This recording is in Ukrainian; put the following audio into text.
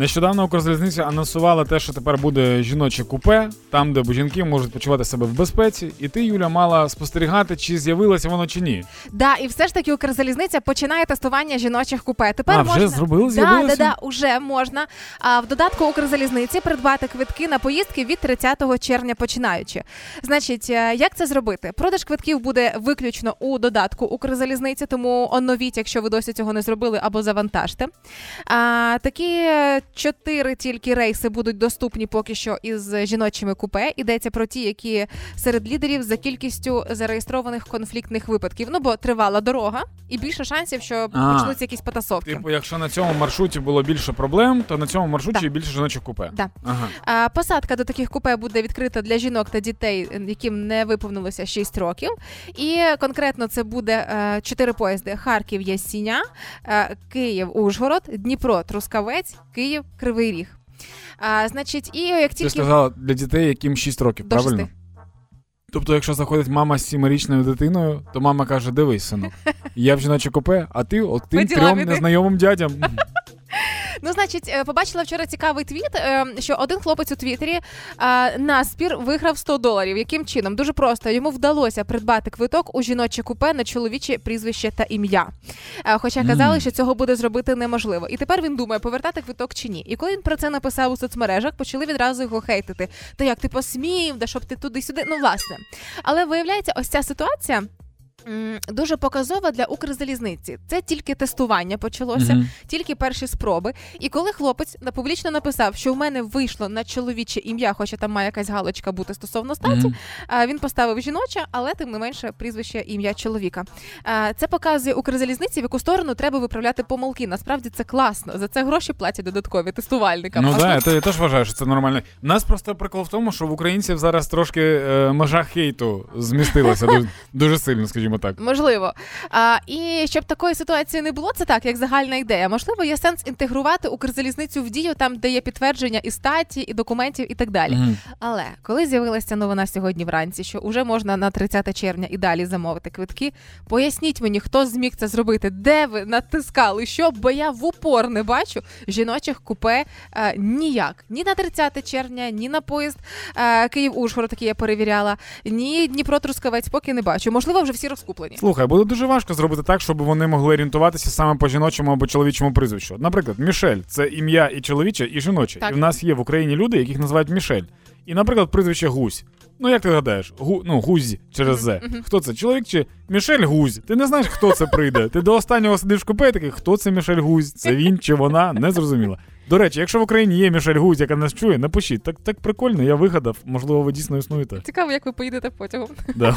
Нещодавно Укрзалізниця анонсувала те, що тепер буде жіноче купе, там, де жінки можуть почувати себе в безпеці. І ти, Юля, мала спостерігати, чи з'явилося воно чи ні. Да, і все ж таки Укрзалізниця починає тестування жіночих купе. Тепер А, вже можна... зробили, Да, з'явилося? да, да, уже можна. А в додатку Укрзалізниці придбати квитки на поїздки від 30 червня починаючи. Значить, е, як це зробити? Продаж квитків буде виключно у додатку Укрзалізниці, тому оновіть, якщо ви досі цього не зробили, або завантажте. А, такі чотири тільки рейси будуть доступні поки що із жіночими купе. Йдеться про ті, які серед лідерів за кількістю зареєстрованих конфліктних випадків. Ну бо тривала дорога, і більше шансів, що А. почнуться якісь потасовки. Типу, якщо на цьому маршруті було більше проблем, то на цьому маршруті Да. більше жіночих купе. Да. Ага. А, Посадка до таких купе буде відкрита для жінок та дітей, яким не виповнилося 6 років. І конкретно це буде е, чотири поїзди: Харків, Ясіня, е, Київ, Ужгород, Дніпро, Трускавець, Київ, Кривий Ріг. А, значить, і як Ти сказала для дітей, яким 6 років, До правильно? 6. Тобто, якщо заходить мама з сімирічною дитиною, то мама каже: дивись, синок, я в жіноче купе, а ти от тим трьом незнайомим дядям. Ну, значить, е, побачила вчора цікавий твіт, е, що один хлопець у Твіттері е, наспір виграв 100 доларів. Яким чином? Дуже просто йому вдалося придбати квиток у жіноче купе на чоловіче прізвище та ім'я. Хоча казали, що цього буде зробити неможливо. І тепер він думає, повертати квиток чи ні. І коли він про це написав у соцмережах, почали відразу його хейтити. Та як ти посмів, да щоб ти туди-сюди. Ну, власне. Але виявляється, ось ця ситуація. Дуже показова для Укрзалізниці. Це тільки тестування почалося Мгм. тільки перші спроби. І коли хлопець на- публічно написав, що в мене вийшло на чоловіче ім'я, хоча там має якась галочка бути стосовно статі, а, він поставив жіноче, але тим не менше прізвище ім'я чоловіка. Це показує Укрзалізниці, в яку сторону треба виправляти помилки. Насправді це класно. За це гроші платять додаткові тестувальникам. Ну А так, тут- я, теж вважаю, що це нормально. У нас просто прикол в тому, що в українців зараз трошки е, межа хейту змістилася дуже, сильно, скажімо так. Можливо. А, і щоб такої ситуації не було, це так, як загальна ідея. Можливо, є сенс інтегрувати Укрзалізницю в дію там, де є підтвердження і статі, і документів, і так далі. Мгм. Але коли з'явилася новина сьогодні вранці, що вже можна на 30 червня і далі замовити квитки, поясніть мені, хто зміг це зробити, де ви натискали, що, бо я в упор не бачу жіночих купе е, ніяк. Ні на 30 червня, ні на поїзд е, Київ-Ужгород, який я перевіряла, ні Дніпро-Трускавець, поки не бачу. Можливо, вже всі розкуплені. Слухай, буде дуже важко зробити так, щоб вони могли орієнтуватися саме по жіночому або чоловічому прізвищу. Наприклад, Мішель це ім'я і чоловіче, і жіноче. Так. І в нас є в Україні люди, яких називають Мішель. І, наприклад, прізвище Гусь. Ну, як ти гадаєш, Гу, ну, Гузь через З. Хто це? Чоловік чи Мішель Гузь? Ти не знаєш, хто це прийде. Ти до останнього сидиш в купе і такий, хто це Мішель Гузь? Це він чи вона? Не зрозуміло. До речі, якщо в Україні є Мішель Гузь, яка нас чує, напишіть. Так, так прикольно, я вигадав. Можливо, ви дійсно існуєте. Цікаво, як ви поїдете потягом. Да.